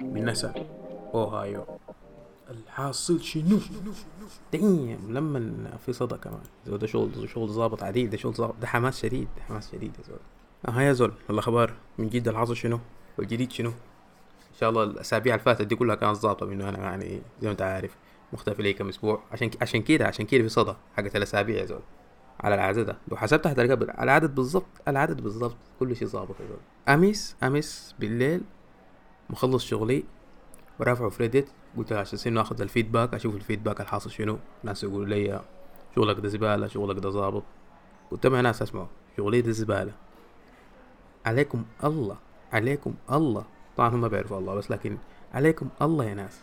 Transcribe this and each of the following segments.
من نسا أوهايو. الحاصل شنو؟ دقيقة لما في صدى كمان. زول ده شغل ده شغل ظابط عديل ده شغل ظابط ده حماس شديد ده حماس شديد يا زول. آه يا زول الأخبار من جد الحاصل شنو؟ والجديد شنو؟ إن شاء الله الأسابيع اللي فاتت دي كلها كانت ظابطه بانه أنا يعني زي ما أنت عارف مختفي لي كم أسبوع. عشان عشان كده عشان كده في صدى حقت الأسابيع يا زول. على العدد ده. لو حسبت هتلقى بال- العدد بالضبط العدد بالضبط كل شيء ظابط يا امس امس بالليل مخلص شغلي ورافعه في Reddit قلت عشان انه اخذ ال feedback أشوف ال feedback الحاصل شنو. ناس يقولوا لي شغلك ده زبالة شغلك ده ظابط قلت مع ناس اسمعوا شغلي ده زبالة. عليكم الله عليكم الله. طبعا هم ما بيعرفوا الله بس لكن عليكم الله يا ناس.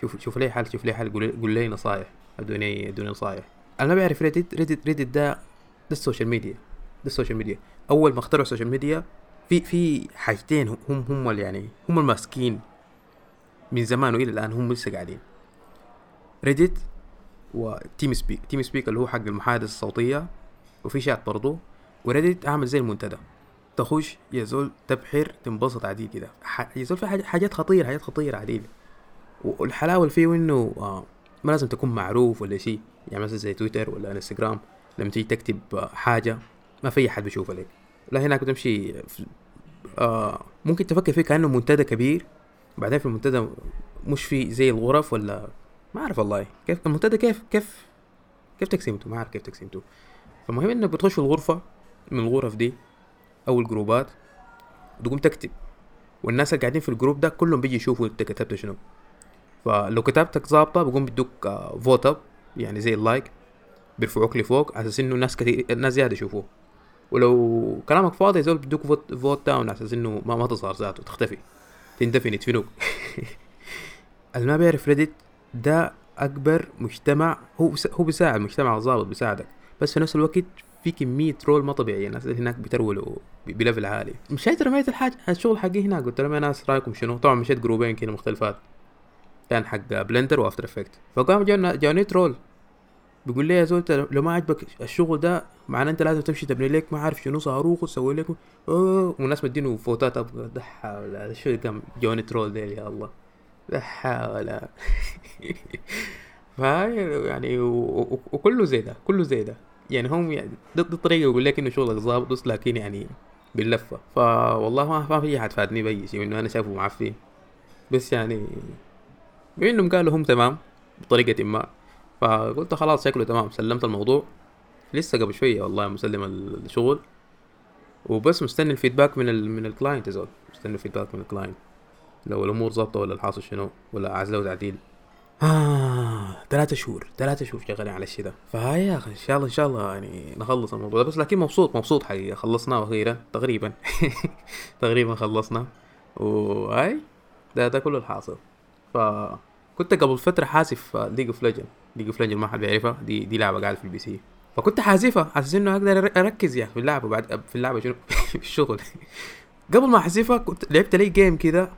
شوف شوف لي حل شوف لي حل قول لي نصايح. ادوني ادوني نصايح. أنا ما بعرف Reddit Reddit Reddit ده ده ال social media ده ال social media. أول ما اخترعوا ال social media في في حاجتين هم هم اللي يعني هم الماسكين من زمان وإلى الآن هم لسه قاعدين. Reddit و TeamSpeak TeamSpeak اللي هو حق المحادثة الصوتية وفي شات برضو. و Reddit عامل زي المنتدى. تخش يا زول تبحر تنبسط عديل كده. يا زول في حاجات خطيرة حاجات خطيرة عديل والحلاوة اللي فيه إنه آه ما لازم تكون معروف ولا شيء. يعني مثلا زي تويتر ولا انستغرام لما تيجي تكتب حاجة ما في احد بيشوفها لك لا هناك تمشي في آه ممكن تفكر فيه كأنه منتدى كبير بعدين في المنتدى مش في زي الغرف ولا؟ ما أعرف والله. كيف؟ المنتدى كيف كيف؟ كيف تقسيمته ما أعرف كيف تقسيمته فالمهم إنك بتخش الغرفة من الغرف دي أو الجروبات وتقوم تكتب. والناس اللي قاعدين في الجروب ده كلهم بيجي يشوفوا أنت كتبت شنو. فلو كتابتك ظابطة بيقوم بيدوك vote up يعني زي ال like بيرفعوك لفوق على أساس إنه ناس كتير ناس زيادة يشوفوه. ولو كلامك فاضي زول بيدوك vote vote down على أساس إنه ما ما تظهر ذاته تختفي. تندفن يدفنوك. اللي ما بيعرف Reddit ده أكبر مجتمع هو هو بيساعد مجتمع ظابط بيساعدك. بس في نفس الوقت في كمية troll ما طبيعية الناس اللي هناك بترولوا ب level عالي. مشيت رميت الحاجة الشغل حقي هناك. قلت لهم يا ناس رأيكم شنو؟ طبعا مشيت جروبين كده مختلفات. كان حق بلندر وافتر افكت فقام جاني ترول بيقول لي يا زول لو ما عجبك الشغل ده معناه انت لازم تمشي تبني لك ما عارف شنو صاروخ وتسوي لك. أوه والناس مدينه فوتات أبغى ده حول شو قام جوني ترول ديل يا الله. لا حول. فهاي يعني وكله زي ده كله زي ده. يعني هم يعني دي, الطريقة يقول لك إنه شغلك ظابط بس لكن يعني باللفه فوالله ما في أحد فادني باي شيء انه أنا شايفه معفي بس يعني بما انهم قالوا هم تمام بطريقة ما. فقلت خلاص شكله تمام سلمت الموضوع. لسه قبل شوية والله مسلم الشغل. وبس مستني ال feedback من ال من ال client يا مستني ال feedback من ال client. لو الأمور ظابطة ولا الحاصل شنو ولا عزله وتعديل آه ثلاثة شهور. ثلاثة شهور شغالين على ده. فهاي يا أخي إن شاء الله إن شاء الله يعني نخلص الموضوع ده. بس لكن مبسوط مبسوط حقيقة. خلصناه أخيرا تقريبا. تقريبا خلصنا. وهاي ده ده كله الحاصل. فكنت قبل فترة حاسف ليج اوف ليجن ليج اوف ليجن ما حد بيعرفها دي دي لعبة قاعدة في ال PC فكنت حاذفها أساس إنه أقدر أركز يا أخي في اللعبة بعد في اللعبة شنو؟ في الشغل. قبل ما أحذفها كنت لعبت لي game كده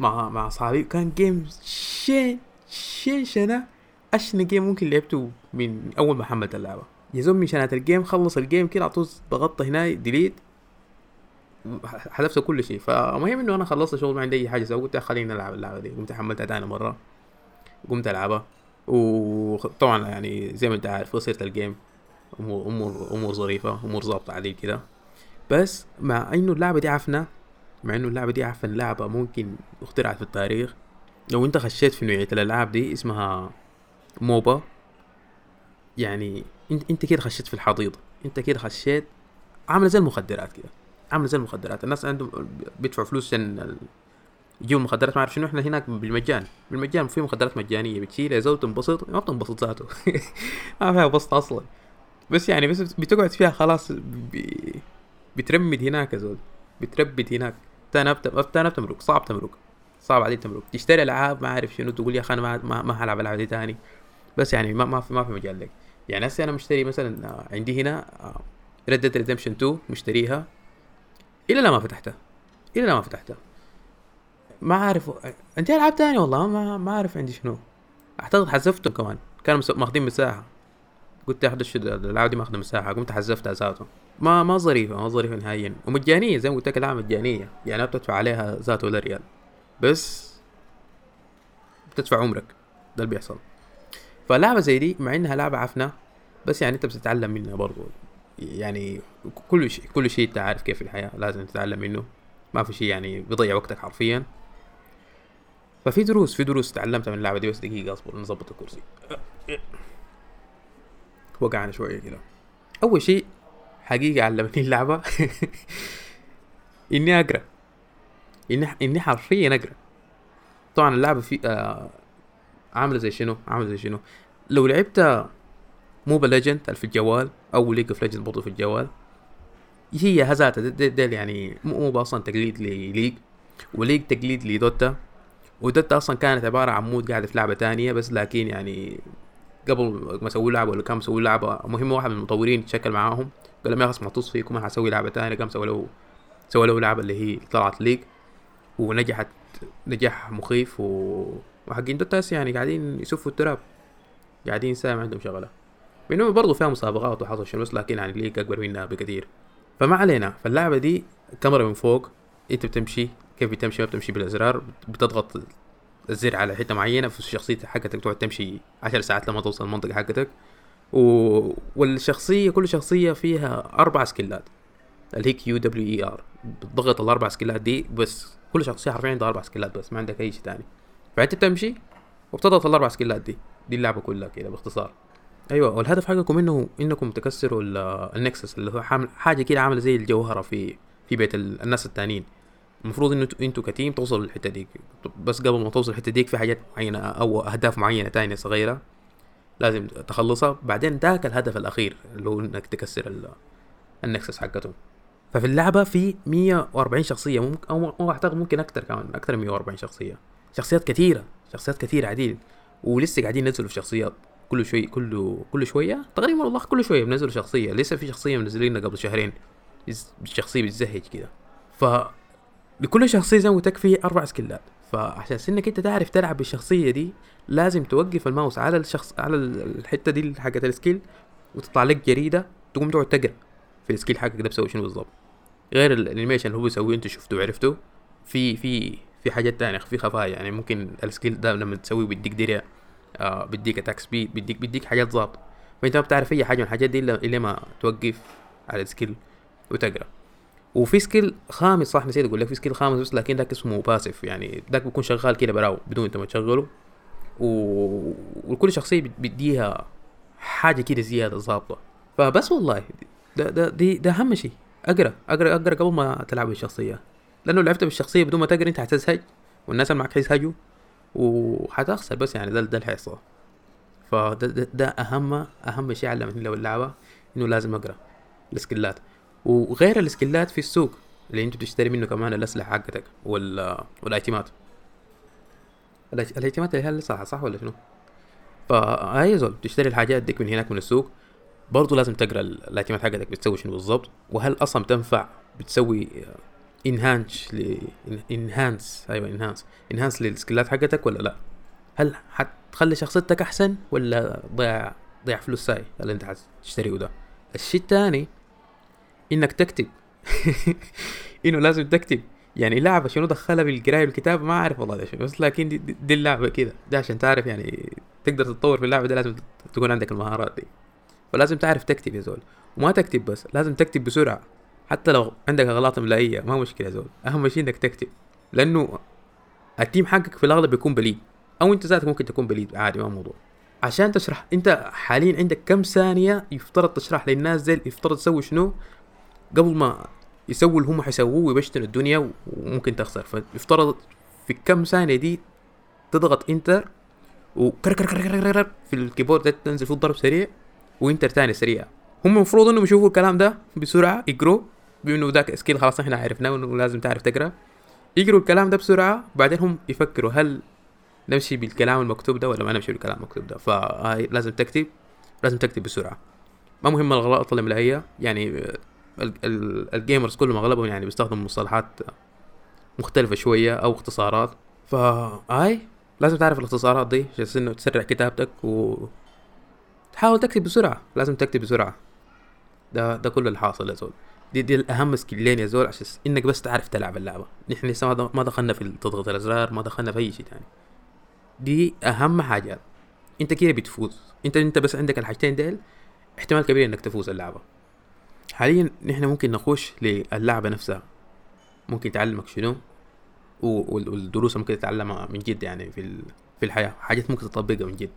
مع مع اصحابي كان game شين شين شنا اشنى game ممكن لعبته من أول ما حملت اللعبة. يا زول شنات ال game خلص ال game كده على ضغطت هنا delete حذفت كل شيء. فمهم إنه أنا خلصت شغل ما عندي أي حاجة أسوي قلت خليني ألعب اللعبة دي. قمت حملتها تاني مرة. قمت ألعبها. وطبعا يعني زي ما أنت عارف وصلت ال game امور امور أمور ظريفة أمور ظابطة عليه كده. بس مع إنه اللعبة دي عفنة مع إنه اللعبة دي عفن لعبة ممكن اخترعت في التاريخ. لو أنت خشيت في نوعية الألعاب دي اسمها موبا يعني انت أنت كده خشيت في الحضيض. أنت كده خشيت عاملة زي المخدرات كده. عاملة زي المخدرات. الناس عندهم بيدفعوا فلوس عشان يجيبوا مخدرات. ما أعرف شنو. إحنا هناك بالمجان. بالمجان في مخدرات مجانية. بتشيل يا زول تنبسط ما بتنبسط ذاته. ما فيها بسط أصلا. بس يعني بس بتقعد فيها خلاص. بترمد هناك يا زول. بتربد هناك. تانا بت- تانا بتمرق صعب تمرق. صعب عليك تمرق. تشتري ألعاب. ما أعرف شنو. تقول يا أخي أنا ما ما, ما هلعب ألعاب دي تاني. بس يعني ما ما في ما في مجال لك. يعني هسه أنا مشتري مثلا آه، عندي هنا Red Dead Redemption 2 مشتريها. إلى الآن ما فتحتها إلى الآن ما فتحتها ما عارف عندي العاب تانية والله ما ما أعرف عندي شنو. أعتقد حذفته كمان. كانوا ماخذين مساحة. قلت يا احدث اللعبه دي ماخذه مساحة. قمت حذفتها ذاته ما ما ظريفة ما ظريفة نهائيا. ومجانية زي ما قلت لك اللعبه مجانية. يعني ما بتدفع عليها ذاته ولا ريال. بس بتدفع عمرك. ده اللي بيحصل. فلعبة زي دي مع إنها لعبة عفنة بس يعني أنت بتتعلم منها برضو. يعني كل شيء كل شيء انت عارف كيف الحياة لازم تتعلم منه ما في شيء يعني بيضيع وقتك حرفيا. ففي دروس في دروس تعلمتها من اللعبه دي بس دقيقة اصبر نظبط الكرسي. وقعنا شوية كده. أول شيء حقيقه علمتني اللعبة إني أقرأ. اني إني حرفيا أقرأ. طبعا اللعبة في آه عاملة زي شنو؟ عاملة زي شنو؟ لو لعبت Mobile Legends في الجوال أو League of Legends برضه في الجوال. هي ذاتها ديل يعني موبا أصلا تقليد لليج وليج تقليد لدوتا ودوتا أصلا كانت عبارة عن mod قاعدة في لعبة تانية بس لكن يعني قبل ما أسوي لعبة ولا كان مسوي لعبة مهم واحد من المطورين تشكل معاهم قال لهم يا أخي طز فيكم أنا حسوي لعبة تانية. قام سوى له سوى له لعبة اللي هي طلعت League ونجحت نجاح مخيف. و... وحقين Dota هسه يعني قاعدين يسفوا التراب قاعدين سامع عندهم شغلة. بينما برضه فيها مسابقات وحصل شنو لكن يعني League أكبر منها بكثير. فما علينا فاللعبة دي كاميرا من فوق انت بتمشي كيف بتمشي؟ ما بتمشي بالأزرار بتضغط الزر على حتة معينة في الشخصية حقتك تقعد تمشي عشر ساعات لما توصل المنطقة حقتك. و... والشخصية كل شخصية فيها أربع سكيلات اللي هي Q W E R بتضغط الأربع سكيلات دي بس كل شخصية حرفيا عندها أربع سكيلات بس ما عندك أي شيء ثاني فأنت بتمشي وبتضغط الأربع سكيلات دي دي اللعبة كلها كده باختصار. أيوه والهدف حقكم إنه إنكم تكسروا ال Nexus اللي هو حاجة كده عاملة زي الجوهرة في في بيت الناس التانيين. المفروض إنه إنتوا ك team توصلوا للحتة ديك بس قبل ما توصل الحته ديك في حاجات معينة أو أهداف معينة تانية صغيرة لازم تخلصها. بعدين ذاك الهدف الأخير اللي هو إنك تكسر النكسس حقتهم. ففي اللعبة في 140 شخصية ممكن أو أعتقد ممكن أكثر كمان أكثر من 140 شخصية. شخصيات كثيرة شخصيات كثيرة عديد ولسه قاعدين ينزلوا في شخصيات. كل شوي كل كل شوية؟ تقريبا والله كل شوية بنزلوا شخصية. لسه في شخصية منزلينها قبل شهرين. الشخصيه بتزهج كده. ف لكل شخصية زي ما قلت في أربع سكيلات. فعشان إنك أنت تعرف تلعب بالشخصية دي لازم توقف الماوس على الشخص على الحتة دي حقت ال skill وتطلع لك جريدة تقوم تقعد تقرأ في ال skill حقك ده بسوي شنو بالضبط. غير ال animation اللي هو بيسويه أنت شفته وعرفته في في في حاجات تانية في خفايا. يعني ممكن ال skill ده لما تسويه بيديك درع. آه بيديك attack speed بيديك بيديك حاجات ظابطة. فأنت ما بتعرف أي حاجة من الحاجات دي الا ما توقف على ال skill وتقرأ. وفي skill خامس صح نسيت أقول لك في skill خامس بس لكن ذاك اسمه passive يعني ذاك بيكون شغال كده براو بدون انت ما تشغله. و... وكل شخصية بيديها حاجة كده زيادة ظابطة. فبس والله ده ده دي ده أهم شيء. أقرأ أقرأ أقرأ قبل ما تلعب بالشخصية. لأنه لعبت بالشخصية بدون ما تقرأ أنت حتزهج والناس اللي معك حيزهجوا وحتخسر بس يعني ده ده اللي حيحصل. فده ده, ده اهم أهم شيء علمتني له اللعبة إنه لازم أقرأ السكيلات. وغير السكيلات في السوق اللي أنت بتشتري منه كمان الأسلحة حقتك وال والايتيمات. الايتيمات اللي هي الأسلحة صح ولا شنو؟ فهي زول بتشتري الحاجات ديك من هناك من السوق برضه لازم تقرأ الايتيمات حقتك بتسوي شنو بالضبط وهل أصلا بتنفع بتسوي enhance ل enhance أيوه enhance enhance للسكيلات حقتك ولا لا؟ هل حتخلي شخصيتك أحسن ولا ضيع ضيع فلوس ساي؟ اللي أنت حتشتريه ده؟ الشيء الثاني إنك تكتب. إنه لازم تكتب. يعني لعبة شنو دخلها بالقراية والكتابة؟ ما أعرف والله ده بس لكن دي, دي اللعبة كده. ده عشان تعرف يعني تقدر تتطور في اللعبة دي لازم تكون عندك المهارات دي. فلازم تعرف تكتب يا زول. وما تكتب بس لازم تكتب بسرعة. حتى لو عندك أغلاط املائيه ما مشكلة زول. أهم شيء إنك تكتب. لأنه ال team حقك في الأغلب بيكون بليد. أو أنت ذاتك ممكن تكون بليد. عادي ما موضوع. عشان تشرح أنت حاليا عندك كم ثانية يفترض تشرح للناس زي يفترض تسوي شنو؟ قبل ما يسووا اللي هم حيسووه ويبشتنوا الدنيا وممكن تخسر. فيفترض في كم ثانية دي تضغط enter وكر كر كر كر كر في ال keyboard تنزل فيه الضرب سريع و enter ثاني سريع. هم المفروض إنهم يشوفوا الكلام ده بسرعة يقروا بما إنه ذاك skill خلاص إحنا عرفناه انه لازم تعرف تقرأ. يقروا الكلام ده بسرعة وبعدين هم يفكروا هل نمشي بالكلام المكتوب ده ولا ما نمشي بالكلام المكتوب ده. فهاي لازم تكتب لازم تكتب بسرعة. ما مهم الغلط الاملائيه يعني الجيمرز كلهم أغلبهم يعني بيستخدموا مصطلحات مختلفة شوية أو اختصارات. فهاي لازم تعرف الاختصارات دي عشان إنه تسرع كتابتك و تحاول تكتب بسرعة لازم تكتب بسرعة. ده ده كل الحاصل يا زول. دي دي الأهم سكيلين يا زول عشان إنك بس تعرف تلعب اللعبة. نحن لسه ما دخلنا في تضغط الأزرار ما دخلنا في أي شيء تاني. دي أهم حاجات أنت كده بتفوز. انت أنت بس عندك الحاجتين ديل احتمال كبير إنك تفوز اللعبة. حاليا نحن ممكن نخش للعبة نفسها. ممكن تعلمك شنو؟ والدروس ممكن تتعلمها من جد يعني في في الحياة. حاجات ممكن تطبقها من جد.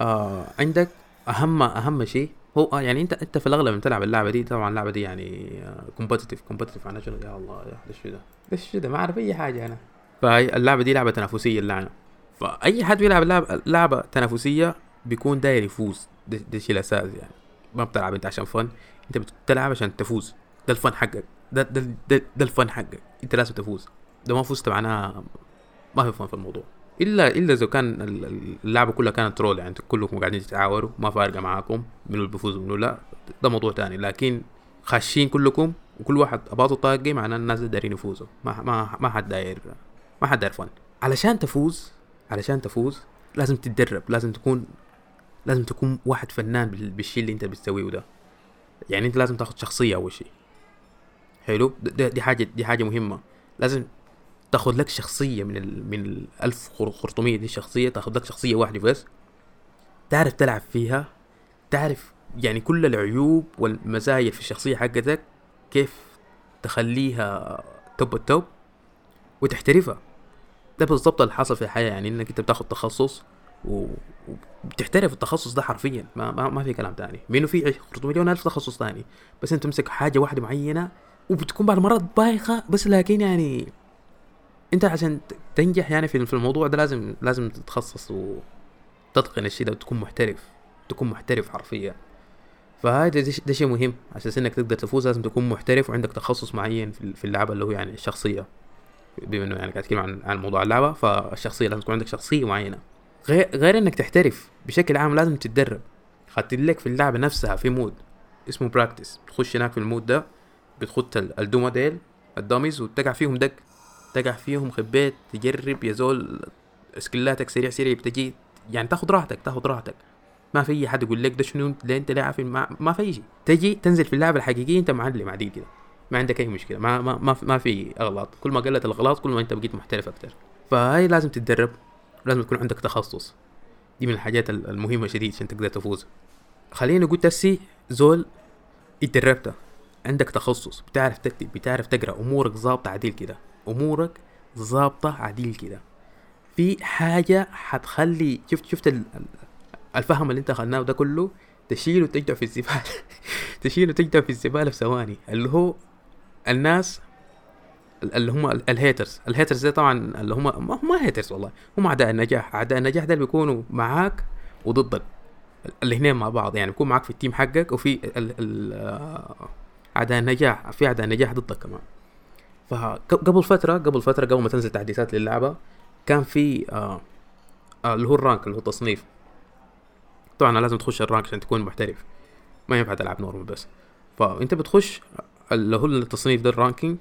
آه عندك اهم أهم شيء هو آه يعني انت انت في الأغلب لما تلعب اللعبة دي طبعا اللعبة دي يعني كومبتتف كومبتتف أنا شنو يا الله يا ده؟ شو ده؟ ما أعرف أي حاجة أنا. فهي اللعبة دي لعبة تنافسية اللعنه فأي حد بيلعب لعبه لعبة تنافسية بيكون داير يفوز. ده, ده الشيء الاساسي يعني. ما بتلعب أنت عشان فن أنت بتلعب عشان تفوز. ده الفن حقك. ده ده ده, ده الفن حقك. أنت لازم تفوز. ده ما فزت معناها ما في فن في الموضوع. الا إلا إذا كان اللعبه كلها كانت ترول يعني كلكم قاعدين تتعاوروا ما فارقة معاكم منو اللي بيفوز ومنو لا. ده موضوع تاني. لكن خاشين كلكم وكل واحد أباطه طاقة معناه الناس دايرين يفوزوا. ما ما ما حد داير ما حد داير فن. علشان تفوز علشان تفوز لازم تتدرب لازم تكون لازم تكون واحد فنان بالشيء اللي أنت بتسويه ده. يعني أنت لازم تاخذ شخصية أول شيء. حلو؟ دي حاجة دي حاجة مهمة. لازم تاخذ لك شخصية من ال من ال 1500 دي شخصية تاخذ لك شخصية واحدة بس. تعرف تلعب فيها تعرف يعني كل العيوب والمزايا في الشخصية حقتك كيف تخليها توب التوب وتحترفها. ده بالظبط اللي حصل في الحياة يعني إنك أنت بتاخد تخصص وبتحترف التخصص ده حرفيا ما, ما, ما في كلام تاني. بينه في 500 مليون الف تخصص تاني بس أنت تمسك حاجة واحدة معينة وبتكون بعض المرات بايخة بس لكن يعني انت عشان تنجح يعني في الموضوع ده لازم لازم تتخصص وتتقن الشيء ده وتكون محترف تكون محترف حرفيا. فهذا ده شيء مهم. عشان إنك تقدر تفوز لازم تكون محترف وعندك تخصص معين في اللعبة اللي هو يعني الشخصية. بما إنه يعني قاعد اتكلم عن عن موضوع اللعبة فالشخصية لازم تكون عندك شخصية معينة. غير غير إنك تحترف بشكل عام لازم تتدرب. خدت لك في اللعبة نفسها في mode اسمه practice تخش هناك في ال mode ده بتخت الدوما ديل ال dummies وتقع فيهم دق. تقع فيهم خبيت تجرب يا زول سكلاتك سريع سريع بتجي يعني تاخد راحتك تاخد راحتك. ما في حد يقول لك ده شنو؟ ليه أنت عارف ما, ما في شيء. تجي تنزل في اللعبه الحقيقيه أنت معلم عديد كده. ما عندك أي مشكلة. ما ما ما, ما في أغلاط. كل ما قلت الأغلاط كل ما أنت بقيت محترف أكتر. فهاي لازم تتدرب. لازم يكون عندك تخصص. دي من الحاجات المهمة شديد عشان تقدر تفوز. خلينا نقول تسي زول اتدربت عندك تخصص. بتعرف تكتب بتعرف تقرأ أمورك ظابطة عديل كده. أمورك ظابطة عديل كده. في حاجة حتخلي شفت شفت الفهم اللي انت اخذناه ده كله؟ تشيله وتجدع في الزبالة. تشيله وتجدع في الزبالة في ثواني. اللي هو الناس اللي هم ال haters. ال haters ده طبعا اللي هم ما هم haters والله. هم أعداء النجاح. أعداء النجاح ده بيكونوا معاك وضدك. الاثنين مع بعض يعني. بيكون معاك في ال team حقك وفي آه، أعداء النجاح في أعداء النجاح ضدك كمان. فقبل فترة قبل فترة قبل ما تنزل تحديثات للعبة كان في آه آه اللي هو ال rank اللي هو التصنيف. طبعا لازم تخش ال rank عشان تكون محترف. ما ينفع تلعب normal بس. فأنت بتخش اللي هو التصنيف ده ال ranking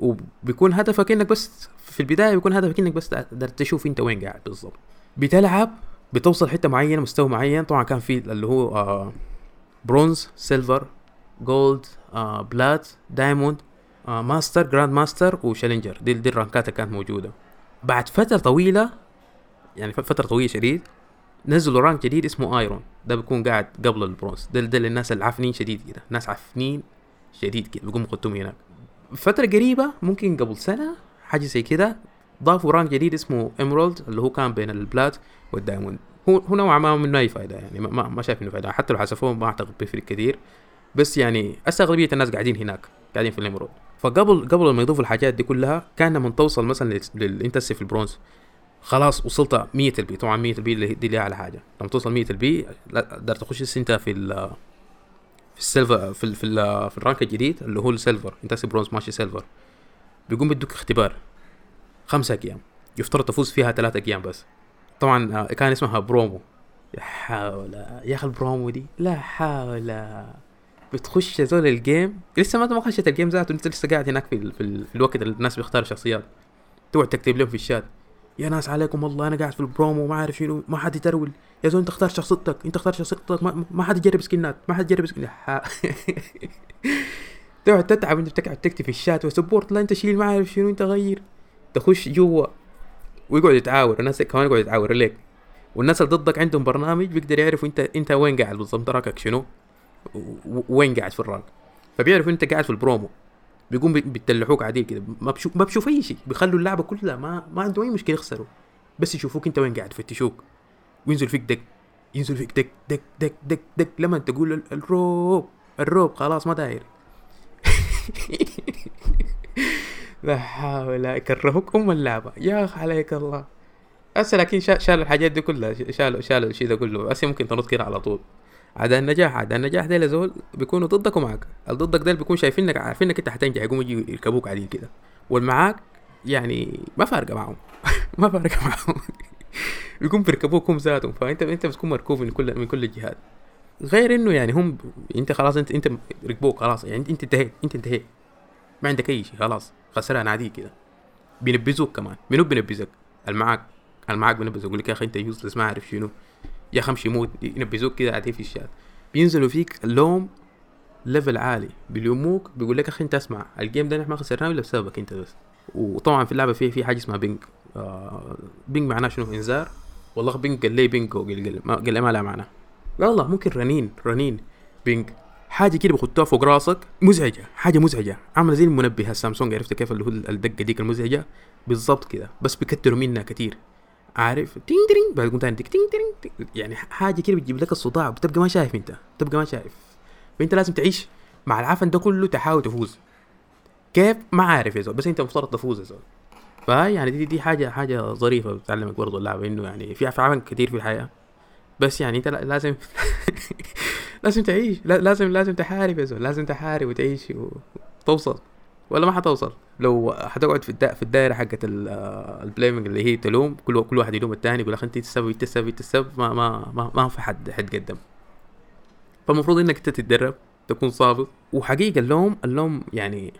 وبيكون هدفك إنك بس في البداية بيكون هدفك إنك بس تشوف أنت وين قاعد بالضبط. بتلعب بتوصل حتة معينة مستوى معين. طبعا كان في اللي هو آه bronze silver gold آه plat diamond master grandmaster و challenger دي, دي ال rankات اللي كانت موجودة. بعد فترة طويلة يعني فترة طويلة شديد نزلوا rank جديد اسمه iron ده بيكون قاعد قبل البرونز. ده, ده للناس العفنين شديد كده. ناس عفنين شديد كده بيقوموا يختهم هناك. فترة قريبة ممكن قبل سنة حاجة زي كده ضافوا rank جديد اسمه emerald اللي هو كان بين ال plat وال diamond. هو هو نوعا ما منه اي فائدة يعني ما, ما شايف إنه فائدة حتى لو حذفوه ما أعتقد بيفرق كثير بس يعني هسه اغلبية الناس قاعدين هناك. قاعدين في ال emerald فقبل قبل ما يضيفوا الحاجات دي كلها كان لما توصل مثلا انت في البرونز. خلاص وصلت 100 LP. طبعا 100 LP دي اللي أعلى حاجة. لما توصل 100 LP تقدر تخش أنت في ال في ال silver في ال في, ال في ال rank الجديد اللي هو ال silver انت برونز ماشي silver. بيقوم بديك اختبار. خمسة أيام. يفترض تفوز فيها ثلاثة أيام بس. طبعا آه، كان اسمها برومو. يا حول يا أخي البرومو دي. لا حول. بتخش زول ال game لسه ما خشيت ال game ذاته انت لسه قاعد هناك في. في, ال... في الوقت اللي الناس بيختاروا شخصيات. تقعد تكتب لهم في الشات يا ناس عليكم الله أنا قاعد في البرومو ما عارف شنو ما حد ي troll يا زول أنت اختار شخصيتك أنت اختار شخصيتك ما, ما حد يجرب skinات ما حد يجرب skinات تقعد تتعب انت بتقعد تكتب في الشات و support لا أنت شيل ما عارف شنو أنت غير. تخش جوا ويقعد يتعاور الناس كمان يقعد يتعاور لك والناس اللي ضدك عندهم برنامج بيقدر يعرفوا انت أنت وين قاعد بالضبط rankك شنو. وين قاعد في ال rank فبيعرفوا إنت قاعد في البرومو. بيقوم بيتلحوك عديل كده. ما بشوف ما بشوف أي شيء. بيخلوا اللعبة كلها ما ما عندهم أي مشكلة يخسروا. بس يشوفوك إنت وين قاعد. يفتشوك. وينزل فيك دك. ينزل فيك دك. دك. دك. دك. دك. لما تقول الروب. الروب خلاص ما داير. لا حول. يكرهوك أم اللعبة. يا اخ عليك الله. هسه لكن شال الحاجات دي كلها. شالوا شالوا الشيء ده كله. هسه ممكن تنط كده على طول. عدا النجاح عدا النجاح ده لزول بيكونوا ضدك ومعك. اللي ضدك ده بيكون شايفينك عارفينك انت حتنجح يقوموا يجي يركبوك عليه كده. والمعاك يعني ما فارقة معهم. ما فارقة معهم. بيكون بيركبوك هم ذاتهم. فانت انت بتكون مركوب من كل من كل الجهات. غير انه يعني هم انت خلاص انت انت ركبوك خلاص. يعني انت انتهيت انت انتهيت. ما عندك أي شيء خلاص. خسران عادي كده. بينبذوك كمان. منو بينبذك؟ المعاك. المعاك بينبذك. يقول لك يا أخي انت useless ما أعرف شنو. يا أخي امشي موت ينبذوك كده قاعدين في الشات بينزلوا فيك اللوم level عالي. بيلوموك بيقول لك أخي أنت اسمع ال game ده نحن ما خسرناه إلا بسببك أنت بس. وطبعا في اللعبة في في حاجة اسمها ping آه ping معناه شنو؟ إنذار. والله ping قال لي ping قال لي ما لا معنى. والله ممكن رنين رنين ping. حاجة كده بخطوها فوق راسك مزعجة حاجة مزعجة. عاملة زي المنبه السامسونج عرفت كيف اللي هو الدقة ديك المزعجة؟ بالضبط كده بس بيكتروا منها كتير. عارف؟ تين تين بعد تاني تين تين يعني حاجة كده بتجيب لك الصداع بتبقى ما شايف انت بتبقى ما شايف. فانت لازم تعيش مع العفن ده كله تحاول تفوز. كيف؟ ما عارف يا زول بس انت مفترض تفوز يا زول. يعني دي, دي حاجة حاجة ظريفة بتعلمك برضه اللعبة انه يعني في عفن كتير في الحياة. بس يعني انت لازم لازم تعيش لازم لازم تحارب يا زول لازم تحارب وتعيش وتوصل. ولا ما حتوصل. لو حتقعد في في الدائره حقت ال blaming اللي هي تلوم كل كل واحد يلوم الثاني يقول أخي أنت تسوي تسوي تسوي ما ما ما, ما في حد حيتقدم. فالمفروض إنك أنت تتدرب تكون صابر. وحقيقة اللوم اللوم يعني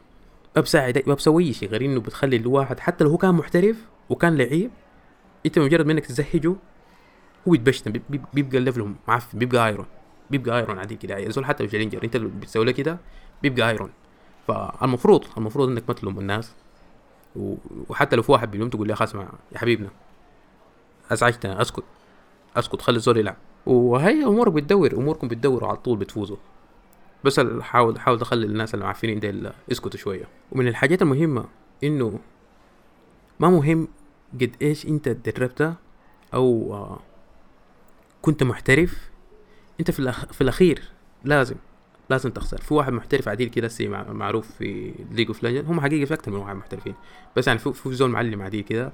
ما بساعد ما بسوي شيء غير إنه بتخلي الواحد حتى لو هو كان محترف وكان لعيب أنت مجرد منك تزهجه هو يتبشتم بيبقى ال level معفن بيبقى iron بيبقى iron عادي كده يا زول حتى في challenger أنت بتسوي له كده بيبقى iron فالمفروض المفروض إنك ما تلوم الناس. وحتى لو في واحد بيلوم تقول له خلاص يا حبيبنا ازعجتنا أسكت أسكت خلي الزول يلعب. وهي أمورك بتدور أموركم بتدوروا على طول بتفوزوا. بس حاول حاول تخلي الناس اللي معفنين ديل يسكتوا شوية. ومن الحاجات المهمة إنه ما مهم قد إيش أنت تدربت أو كنت محترف أنت. في الأخير لازم لازم تخسر. في واحد محترف عديل كده سي معروف في League of Legends هم حقيقة في أكثر من واحد محترفين. بس يعني في, في زول معلم عديل كده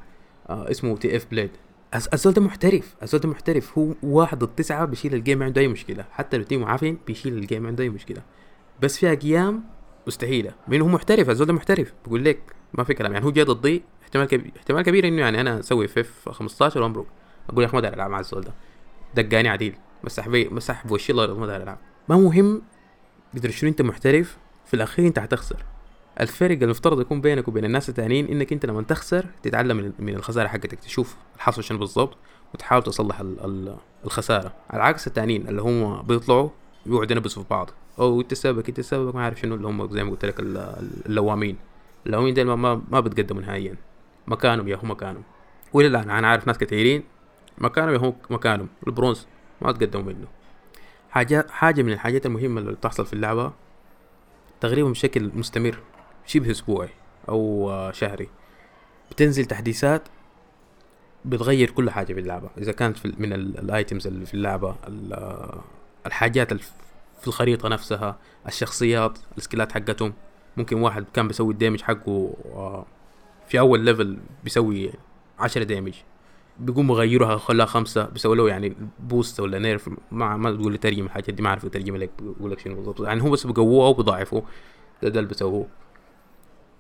آه اسمه TF Blade الزول ده محترف. الزول ده محترف. هو واحد ضد تسعة بيشيل ال game عنده أي مشكلة. حتى لو team عفنين بيشيل ال game عنده أي مشكلة. بس في أيام مستحيلة. من هو محترف؟ الزول ده محترف. بقول لك ما في كلام. يعني هو جاي ضدي. احتمال كبير احتمال كبير إنه يعني أنا أسوي فيف 15 وأمرق. أقول يا أخي ما ألعب مع الزول ده. دقاني عديل. مسح بي مسح بوشي الله ما ألعب. ما مهم شنو أنت محترف في الأخير أنت حتخسر. الفرق المفترض يكون بينك وبين الناس التانيين إنك أنت لما تخسر تتعلم من الخسارة حقتك تشوف الحصل شنو بالضبط وتحاول تصلح الخسارة. على عكس التانيين اللي هم بيطلعوا يقعدوا ينبسوا في بعض. أو إنت سببك إنت سببك ما عارف شنو اللي هم زي ما قلت لك اللوامين. اللوامين دول ما, ما بتقدموا نهائيا. مكانهم يا هو مكانهم. والى الان أنا عارف ناس كثيرين مكانهم يا هو مكانهم. البرونز ما تقدموا منه. حاجة حاجة من الحاجات المهمة اللي بتحصل في اللعبة تقريبا بشكل مستمر شبه أسبوعي أو شهري. بتنزل تحديثات بتغير كل حاجة في اللعبة. إذا كانت في من ال items اللي في اللعبة الحاجات في الخريطة نفسها الشخصيات ال skillات حقتهم. ممكن واحد كان بيسوي ال damage حقه آه، في أول level بيسوي عشرة damage بيقوم مغيرها خلاها خمسة بيسوي له يعني boost ولا nerf ما ما تقول لي ترجم الحاجات دي ما أعرف اترجم لك بقول لك شنو بالضبط. يعني هو بس بقووه أو بضاعفه ده ده اللي بيسووه.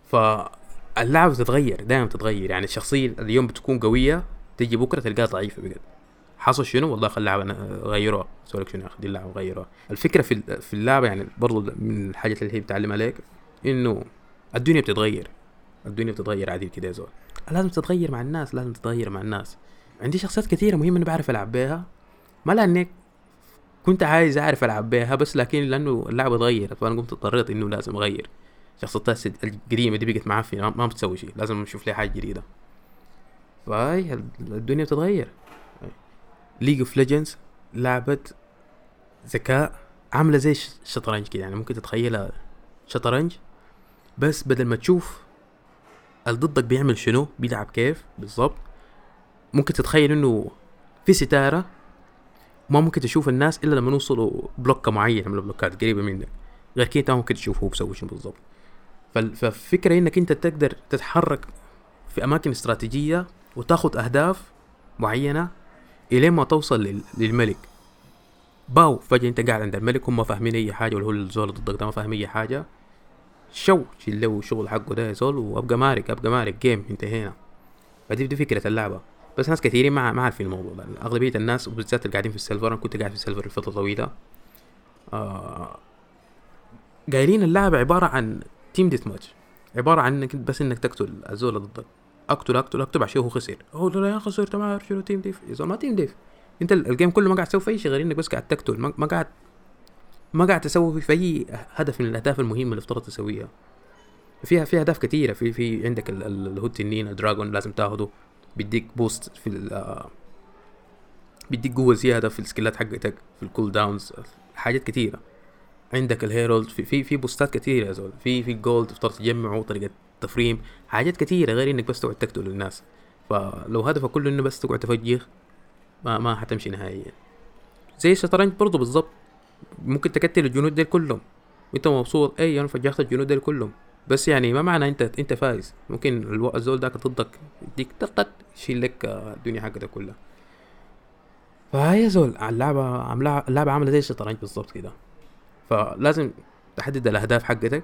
فاللعبة بتتغير دائما بتتغير. يعني الشخصية اليوم بتكون قوية تيجي بكرة تلقاها ضعيفة بجد. حصل شنو؟ والله خلي اللعبة غيروها. سوي لك شنو يا أخي؟ دي اللعبة غيروها. الفكرة في في اللعبة يعني برضو من الحاجات اللي هي بتعلمها لك إنه الدنيا بتتغير. الدنيا بتتغير عادي كده يا زول. لازم تتغير مع الناس لازم تتغير مع الناس. عندي شخصيات كثيرة مهمة اني بعرف ألعب بيها. ما لأني كنت عايز أعرف ألعب بيها بس لكن لأنه اللعبه اتغيرت فانا قمت اضطريت إنه لازم أغير. شخصيتها القديمة دي بقت معفنة ما بتسوي شيء لازم نشوف لها حاجة جديدة. فهي الدنيا بتتغير. League of Legends لعبة ذكاء عاملة زي الشطرنج كده يعني ممكن تتخيلها شطرنج بس بدل ما تشوف اللي ضدك بيعمل شنو؟ بيلعب كيف؟ بالظبط ممكن تتخيل إنه في ستارة ما ممكن تشوف الناس إلا لما يوصلوا بلوكة معينة من البلوكات قريبة منك. غير كده ممكن تشوف هو بيسوي شنو بالظبط فالفكرة إنك أنت تقدر تتحرك في أماكن استراتيجية وتاخد أهداف معينة إلين ما توصل للملك. باو فجأة أنت قاعد عند الملك هم فاهمين أي حاجة ولا هو الزول ضدك ده ما فاهم أي حاجة. شو؟ شيل الشغل حقه ده يا زول وأبقى مارق أبقى مارق game انتهينا. فدي دي فكرة اللعبة. بس ناس كثيرين ما ما عارفين الموضوع ده. أغلبية الناس وبالذات اللي قاعدين في ال silver أنا كنت قاعد في ال silver لفترة طويلة. آه قايلين اللعبة عبارة عن team deathmatch عبارة عن انك بس إنك تقتل الزول ضدك أقتل أقتل أقتل عشان هو خسر. هو لا يا خسرت ما أعرف شنو team diff يا ما team diff أنت ال game كله ما قاعد تسوي في شيء غير إنك بس قاعد تقتل. ما قاعد ما قاعد تسوي في أي هدف من الأهداف المهمة اللي افترض تسويها. فيها في أهداف كثيره في في عندك هو ده تنين ال dragon لازم تاخده. بيديك boost في ال بيديك قوة زيادة في السكيلات حقتك في ال cooldowns حاجات كثيره عندك ال herald في في في بوستات كثيره يا زول. في في ال gold تفترض تجمعه طريقة تفريم حاجات كثيره غير إنك بس تقعد تقتل الناس فلو هدفك كله إنه بس تقعد تفجر ما ما حتمشي نهائيا. زي الشطرنج برضه بالضبط. ممكن تقتل الجنود ديل كلهم. وانت مبسوط؟ اي أنا فجرت الجنود ديل كلهم. بس يعني ما معنى انت انت فايز. ممكن الزول ذاك ضدك يديك طقت يشيل لك الدنيا حقتك كلها. فهي زول اللعبة عاملة اللعبة عاملة زي الشطرنج بالضبط كده. فلازم تحدد الأهداف حقتك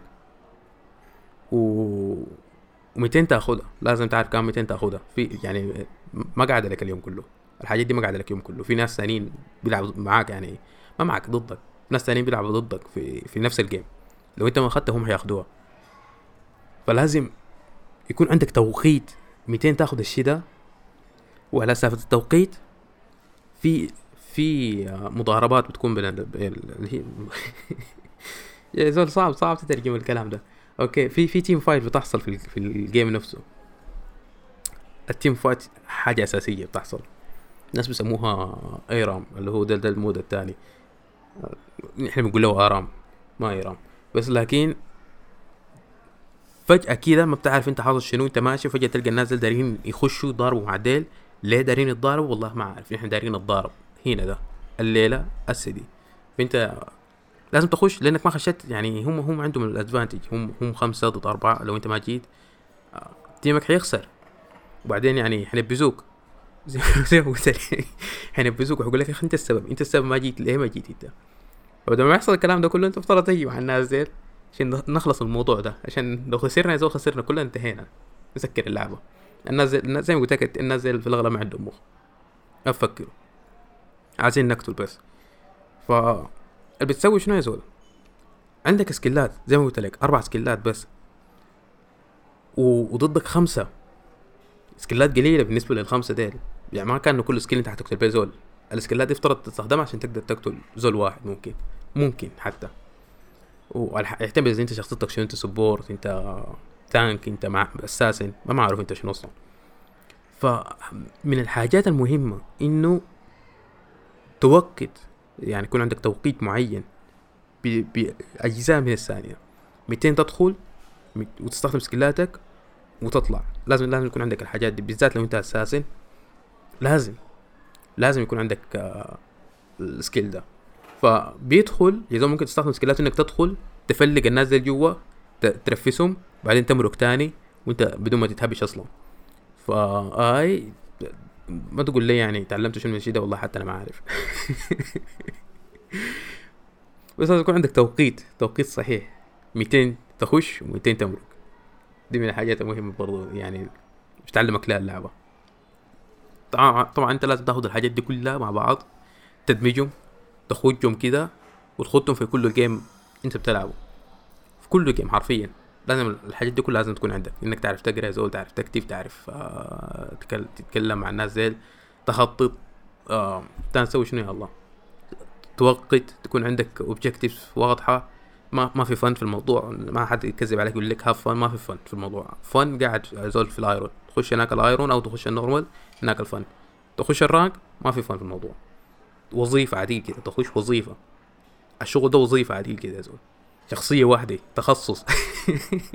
و و200 تاخدها. لازم تعرف كم 200 تاخدها. في يعني ما قاعد لك اليوم كله. الحاجات دي ما قاعدة لك اليوم كله. في ناس ثانيين بيلعبوا معاك يعني ما معك ضدك. ناس ثانيين بيلعبوا ضدك في في نفس الجيم. لو انت ما اخدتها هم هياخدوها. فلازم يكون عندك توقيت 200 تاخد الشي ده وعلى سالفة التوقيت في في مضاربات بتكون بين اللي هي يا زول صعب صعب تترجم الكلام ده. okay في في team fight بتحصل في في ال game نفسه. ال team fight حاجة أساسية بتحصل. الناس بيسموها ARAM اللي هو ده, ده ال mode الثاني إحنا بنقول له آرام ما ايرام بس لكن فجأة كده ما بتعرف أنت حاصل شنو أنت ماشي فجأة تلقى الناس دارين يخشوا يضاربوا مع ديل ليه دارين يتضاربوا؟ والله ما عارف إحنا دارين نتضارب هنا ده الليلة السدي. فأنت لازم تخش لأنك ما خشيت يعني هم هم عندهم الأدفانتج هم هم خمسة ضد أربعة لو أنت ما جيت تيمك حيخسر. وبعدين يعني حنبزوك زي ما قلت لك. حينبزوك وحيقول لك يا أخي أنت السبب. أنت السبب ما جيت ليه ما جيت أنت؟ ولما يحصل الكلام ده كله أنت افترض تجي مع الناس ديل عشان نخلص الموضوع ده. عشان لو خسرنا زي خسرنا كلنا انتهينا. نسكر اللعبة. الناس زي, ما قلت لك الناس زي في الأغلب ما عندهم مخ. ما بفكروا عايزين نقتل بس. ف اللي بتسوي شنو يا زول؟ عندك سكيلات زي ما قلت لك أربع سكيلات بس. و... وضدك خمسة. سكيلات قليلة بالنسبة للخمسة ديل يعني ما كان كل skill انت حتقتل بيه زول. السكيلات دي افترض تستخدمها عشان تقدر تقتل زول واحد ممكن. ممكن حتى. ويعتمد اذا أنت شخصيتك شنو أنت support أنت tank أنت مع assassin ما معروف أنت شنو أصلا. فمن الحاجات المهمة إنه توقت يعني يكون عندك توقيت معين بأجزاء من الثانية. 200 تدخل وتستخدم سكيلاتك وتطلع. لازم لازم يكون عندك الحاجات دي بالذات لو أنت assassin لازم لازم يكون عندك آه ال skill ده. فبيدخل اذا ممكن تستخدم سكيلات إنك تدخل تفلق الناس دي جوا ترفسهم بعدين تمرق تاني وإنت بدون ما تتهبش أصلا. فاي ما تقول لي يعني تعلمت شنو من الشيء ده والله حتى أنا ما عارف بس لازم يكون عندك توقيت توقيت صحيح. 200 تخش و200 تمرق. دي من الحاجات المهمة برضو يعني مش تعلمك لا اللعبة. طبعا أنت لازم تاخد الحاجات دي كلها مع بعض تدمجهم تخوجهم كده وتخدهم في كل جيم أنت بتلعبه. في كل جيم حرفيا. لازم الحاجات دي كلها لازم تكون عندك. إنك تعرف تقرأ زول تعرف تكتب تعرف آه تتكل- تتكلم مع الناس زي تخطط آه تسوي شنو يا الله؟ توقت تكون عندك objective واضحة. ما ما في fun في الموضوع. ما حد يكذب عليك يقول لك have fun ما في fun في الموضوع. fun قاعد زول في ال ARAM. تخش هناك ال ARAM أو تخش ال normal هناك ال fun. تخش ال rank ما في fun في الموضوع. وظيفة عديل كده تخش وظيفة. الشغل ده وظيفة عديل كده يا زول. شخصية واحدة تخصص.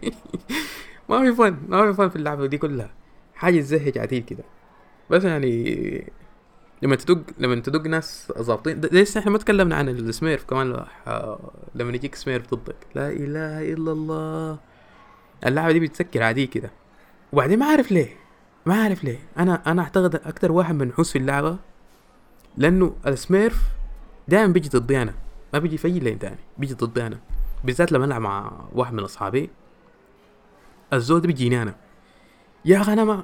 ما في fun ما في fun في اللعبة دي كلها. حاجة تزهج عديل كده. بس يعني لما تدق لما تدق ناس ظابطين لسه إحنا ما تكلمنا عن السميرف كمان. ح- لما يجيك سميرف ضدك. لا إله إلا الله. اللعبة دي بتسكر عادي كده. وبعدين ما عارف ليه. ما عارف ليه. أنا أنا أعتقد أكتر واحد منحوس في اللعبة لأنه السميرف دائما بيجي ضدي أنا. ما بيجي في أي لين تاني بيجي ضدي أنا. بالذات لما ألعب مع واحد من أصحابي. الزول ده بيجيني أنا. يا أخي أنا ما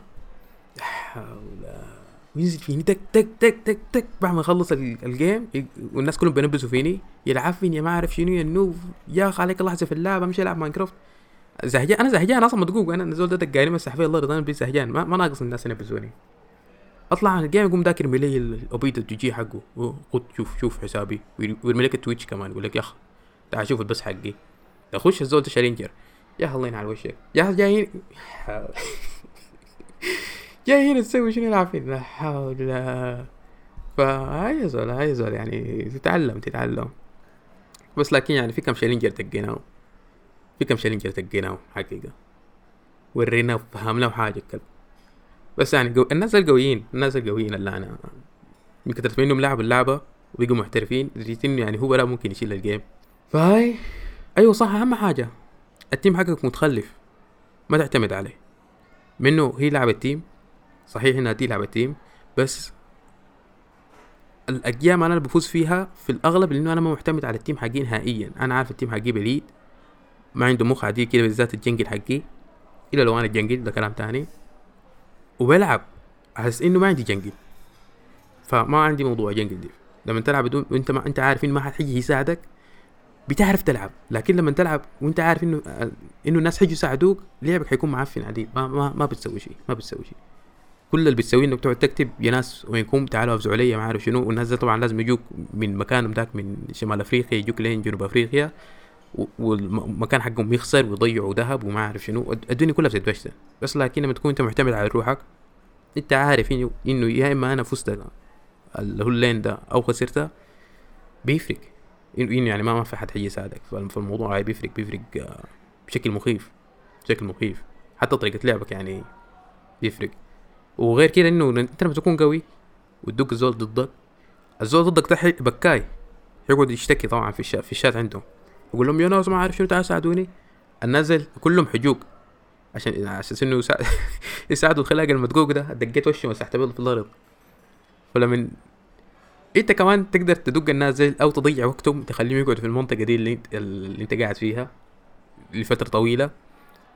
وينزل فيني تك تك تك تك تك بعد ما اخلص ال- الجيم والناس كلهم بينبسوا فيني يلعب فيني ما أعرف شنو يا النوف يا أخي عليك الله في اللعبة أمشي ألعب ماينكرافت زهجان أنا زهجان أصلا مدقوق. أنا الزول ده مسح فيه الله رضاني بيه زهجان. ما, ما ناقص الناس ينبسوني أطلع عن الجيم يقوم ذاكر يرمي لي الاوبيتا الجي جي حقه خد شوف شوف حسابي. وير- ويرمي لك التويتش كمان. يقول لك يا اخ تعال شوف البس حقي. اخش الزول شالينجر يا الله ينعل وشك. يا جايين. جايين تسوي شنو يلعب فينا لا حول فهاي زول هاي زول يعني. تتعلم تتعلم. بس لكن يعني في كم شالنجر تقيناه في كم شالنجر تقيناه حقيقة. ورينا وفهمنا حاجة الكلب بس يعني. الناس القويين الناس القويين اللي أنا من كثرة منهم لعبوا اللعبة وبقوا محترفين لقيت إنه يعني هو لا ممكن يشيل ال game فهاي أيوه صح أهم حاجة. ال team حقك متخلف ما تعتمد عليه. منه هي لعبة team صحيح إنها دي لعبة team بس الاجيام أنا اللي بفوز فيها في الأغلب لأنه أنا ما معتمد على ال team حقي نهائيا. أنا عارف ال team حقي بليد. ما عنده مخ عديل كده بالذات ال jungle حقي. إلا لو أنا ال jungle ده كلام تاني. وبلعب احس إنه ما عندي جنجل. فما عندي موضوع جنجل دي. لما تلعب بدون وأنت ما أنت عارف إنه ما حد حيجي يساعدك بتعرف تلعب. لكن لما تلعب وأنت عارف إنه إنه الناس حيجوا يساعدوك لعبك حيكون معفن عديل ما ما ما بتسوي شيء ما بتسوي شيء. كل اللي بتسويه إنك تقعد تكتب يا ناس وينكم تعالوا أفزعوا علي ما عارف شنو. والناس طبعا لازم يجوك من مكانهم ذاك من شمال أفريقيا يجوك لين جنوب أفريقيا. والمكان حقهم يخسر ويضيعوا ذهب وما عارف شنو. الدنيا كلها بتتبشر. بس لكن لما تكون أنت معتمد على روحك أنت عارف انه يا إما أنا فزت اللي هو اللين ده أو خسرته بيفرق. إنه يعني ما في حد حيجي يساعدك فالم- فالموضوع هاي بيفرق بيفرق آه، بشكل مخيف. بشكل مخيف. حتى طريقة لعبك يعني بيفرق. وغير كده إنه أنت لما تكون قوي وتدق الزول ضدك الزول ضدك ده بكاي. يقعد يشتكي طبعا في الشات في الشات عندهم. يقول لهم يا ناس ما عارف شنو تعالوا ساعدوني. النازل كلهم حجوك. عشان على أساس إنه يساعد يساعدوا الخلاق المدقوق ده دقيت وشه مسحت بيض في الأرض فلما إنت كمان تقدر تدق النازل أو تضيع وقتهم تخليهم يقعدوا في المنطقة دي اللي انت, اللي إنت قاعد فيها لفترة طويلة.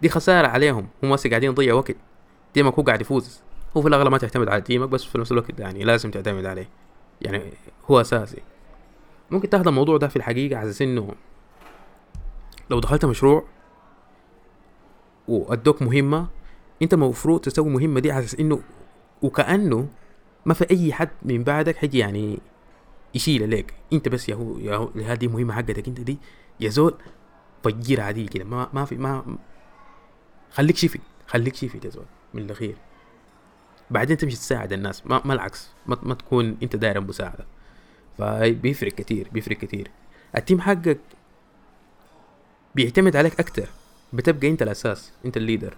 دي خسارة عليهم. هم هسه قاعدين يضيع وقت. تيمك هو قاعد يفوز. هو في الأغلب ما تعتمد على تيمك بس في نفس الوقت يعني لازم تعتمد عليه. يعني هو أساسي. ممكن تاخذ الموضوع ده في الحقيقة على أساس إنه لو دخلت مشروع وأدوك مهمة أنت المفروض تسوي المهمه دي على إنه وكأنه ما في أي حد من بعدك حيجي يعني يشيل عليك. أنت بس يا هو يا هو هذه مهمة حقتك أنت دي يا زول فجير عديل كده. ما ما في ما خليك شفت خليك شفت يا زول من الأخير. بعدين تمشي تساعد الناس. ما, ما العكس. ما, ما تكون أنت داير مساعدة. فبيفرق كتير بيفرق كتير. ال team حقك بيعتمد عليك أكتر. بتبقى أنت الأساس أنت ال leader.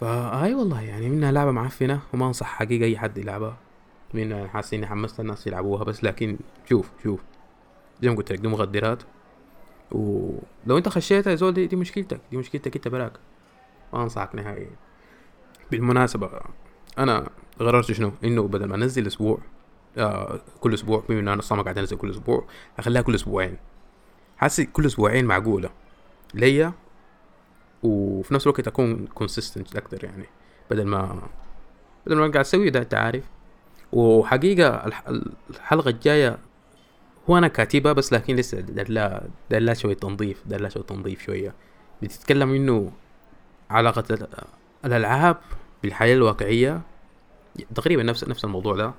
فهاي والله يعني منها لعبة معفنة وما أنصح حقيقة أي حد يلعبها. من حاسس إني حمست الناس يلعبوها بس لكن شوف شوف. زي ما قلت لك دي مخدرات. ولو أنت خشيتها يا زول دي, دي مشكلتك دي مشكلتك أنت براك. ما أنصحك نهائيا بالمناسبة أنا قررت شنو؟ إنه بدل ما أنزل أسبوع آه كل أسبوع بما إنه أنا أصلا قاعد أنزل كل أسبوع أخليها كل أسبوعين. حاسس كل أسبوعين معقولة. ليا وفي نفس الوقت أكون كونسيستنت أكتر يعني بدل ما بدل ما قاعد أسوي ده أنت عارف. وحقيقة الح- الحلقة الجاية هو أنا كاتبها بس لكن لسه دار لها شوية تنظيف دار لها شوية تنظيف شوية. بتتكلم إنه علاقة الألعاب بالحياة الواقعية تقريبا نفس نفس الموضوع ده.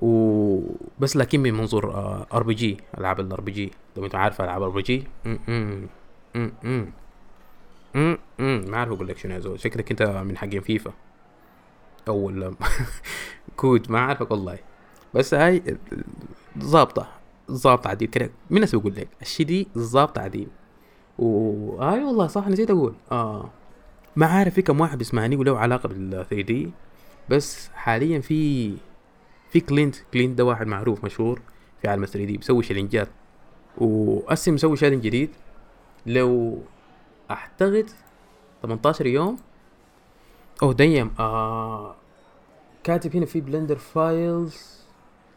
وبس لكن من منظور RPG ألعاب ال RPG لو أنت عارف ألعاب RPG ما عارف أقول لك شنو يا زول. شكلك أنت من حقين فيفا. أو COD ما عارفك والله. بس هاي ظابطة ظابطة عديل. كده من الناس بقول لك الشي دي ظابطة عديل. وهاي والله صح نسيت أقول. آه ما عارف في كم واحد بيسمعني وله علاقة بال 3D بس حاليا في في Clint Clint ده واحد معروف مشهور في عالم 3D بيسوي شالنجات واسم مسوي challenge جديد. لو أعتقد 18 يوم. أوه damn. آه كاتب هنا في Blender files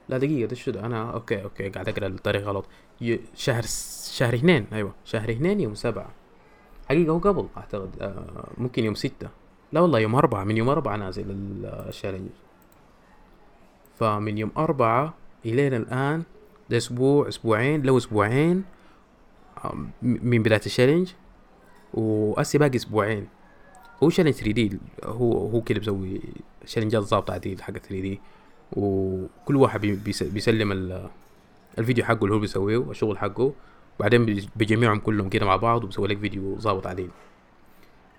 لا دقيقة ده شو ده؟ أنا okay okay قاعد أقرأ الطريق غلط. شهر شهر اثنين. أيوه شهر اثنين يوم سبعة. حقيقة هو قبل أعتقد. آه ممكن يوم ستة. لا والله يوم أربعة. من يوم أربعة نازل ال challenge فمن يوم أربعة إلينا الآن ده أسبوع أسبوعين لو أسبوعين من بداية الشالنج. وأسي باقي أسبوعين. هو شالنج 3 دي هو هو كده بيسوي شالنجات ظابطة عديد حق 3 دي. وكل واحد بيسلم الفيديو حقه اللي هو بيسويه الشغل حقه. بعدين بجميعهم كلهم كده مع بعض وبسوي لك فيديو ظابط عديد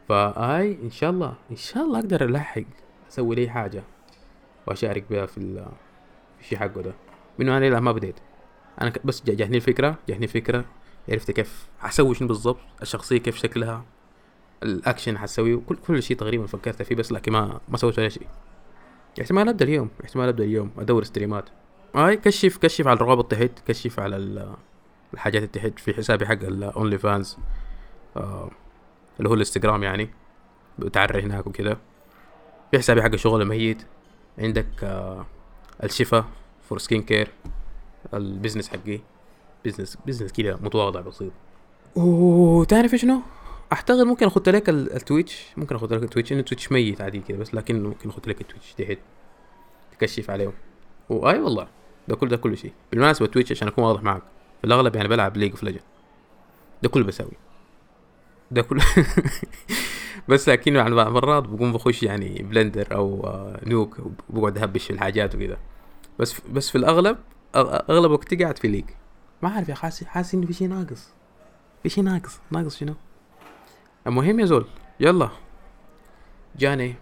فهاي إن شاء الله إن شاء الله أقدر ألحق أسوي لي حاجة. وأشارك بها في في الشي حقه ده. منه أنا ما بديت. أنا بس جاتني الفكرة جاتني الفكرة عرفت كيف حسوي شنو بالضبط الشخصية كيف شكلها الأكشن حسويه كل كل شيء تقريبا فكرت فيه بس لكن ما ما سويت ولا شيء. احتمال ابدا اليوم احتمال ابدا اليوم أدور streamات هاي كشف كشف على الروابط تحت كشف على الحاجات تحت في حسابي حق ال OnlyFans آه اللي هو الإنستغرام يعني بتعري هناك وكده. في حسابي حق الشغل الميت عندك آه الشفا for skin care ال business حقي business business كده متواضع بسيط. وتعرف شنو؟ أعتقد ممكن اخد لك ال Twitch ممكن اخد لك ال Twitch انه ال Twitch ميت عادي كده بس لكن ممكن اخد لك ال Twitch تحت تكشف عليهم. واي والله ده كل ده كل شيء. بالمناسبة ال Twitch عشان أكون واضح معك في الأغلب يعني بلعب League of Legends ده كله بسوي. ده كله بس لكن يعني مرات بقوم بخش يعني Blender أو نوك بقعد أهبش في الحاجات وكده بس بس في الأغلب أغلب وقتي قاعد في League. ما عارف يا حاسس حاسس إنه في شيء ناقص. في شيء ناقص. ناقص شنو؟ المهم يا زول يلا. جاني.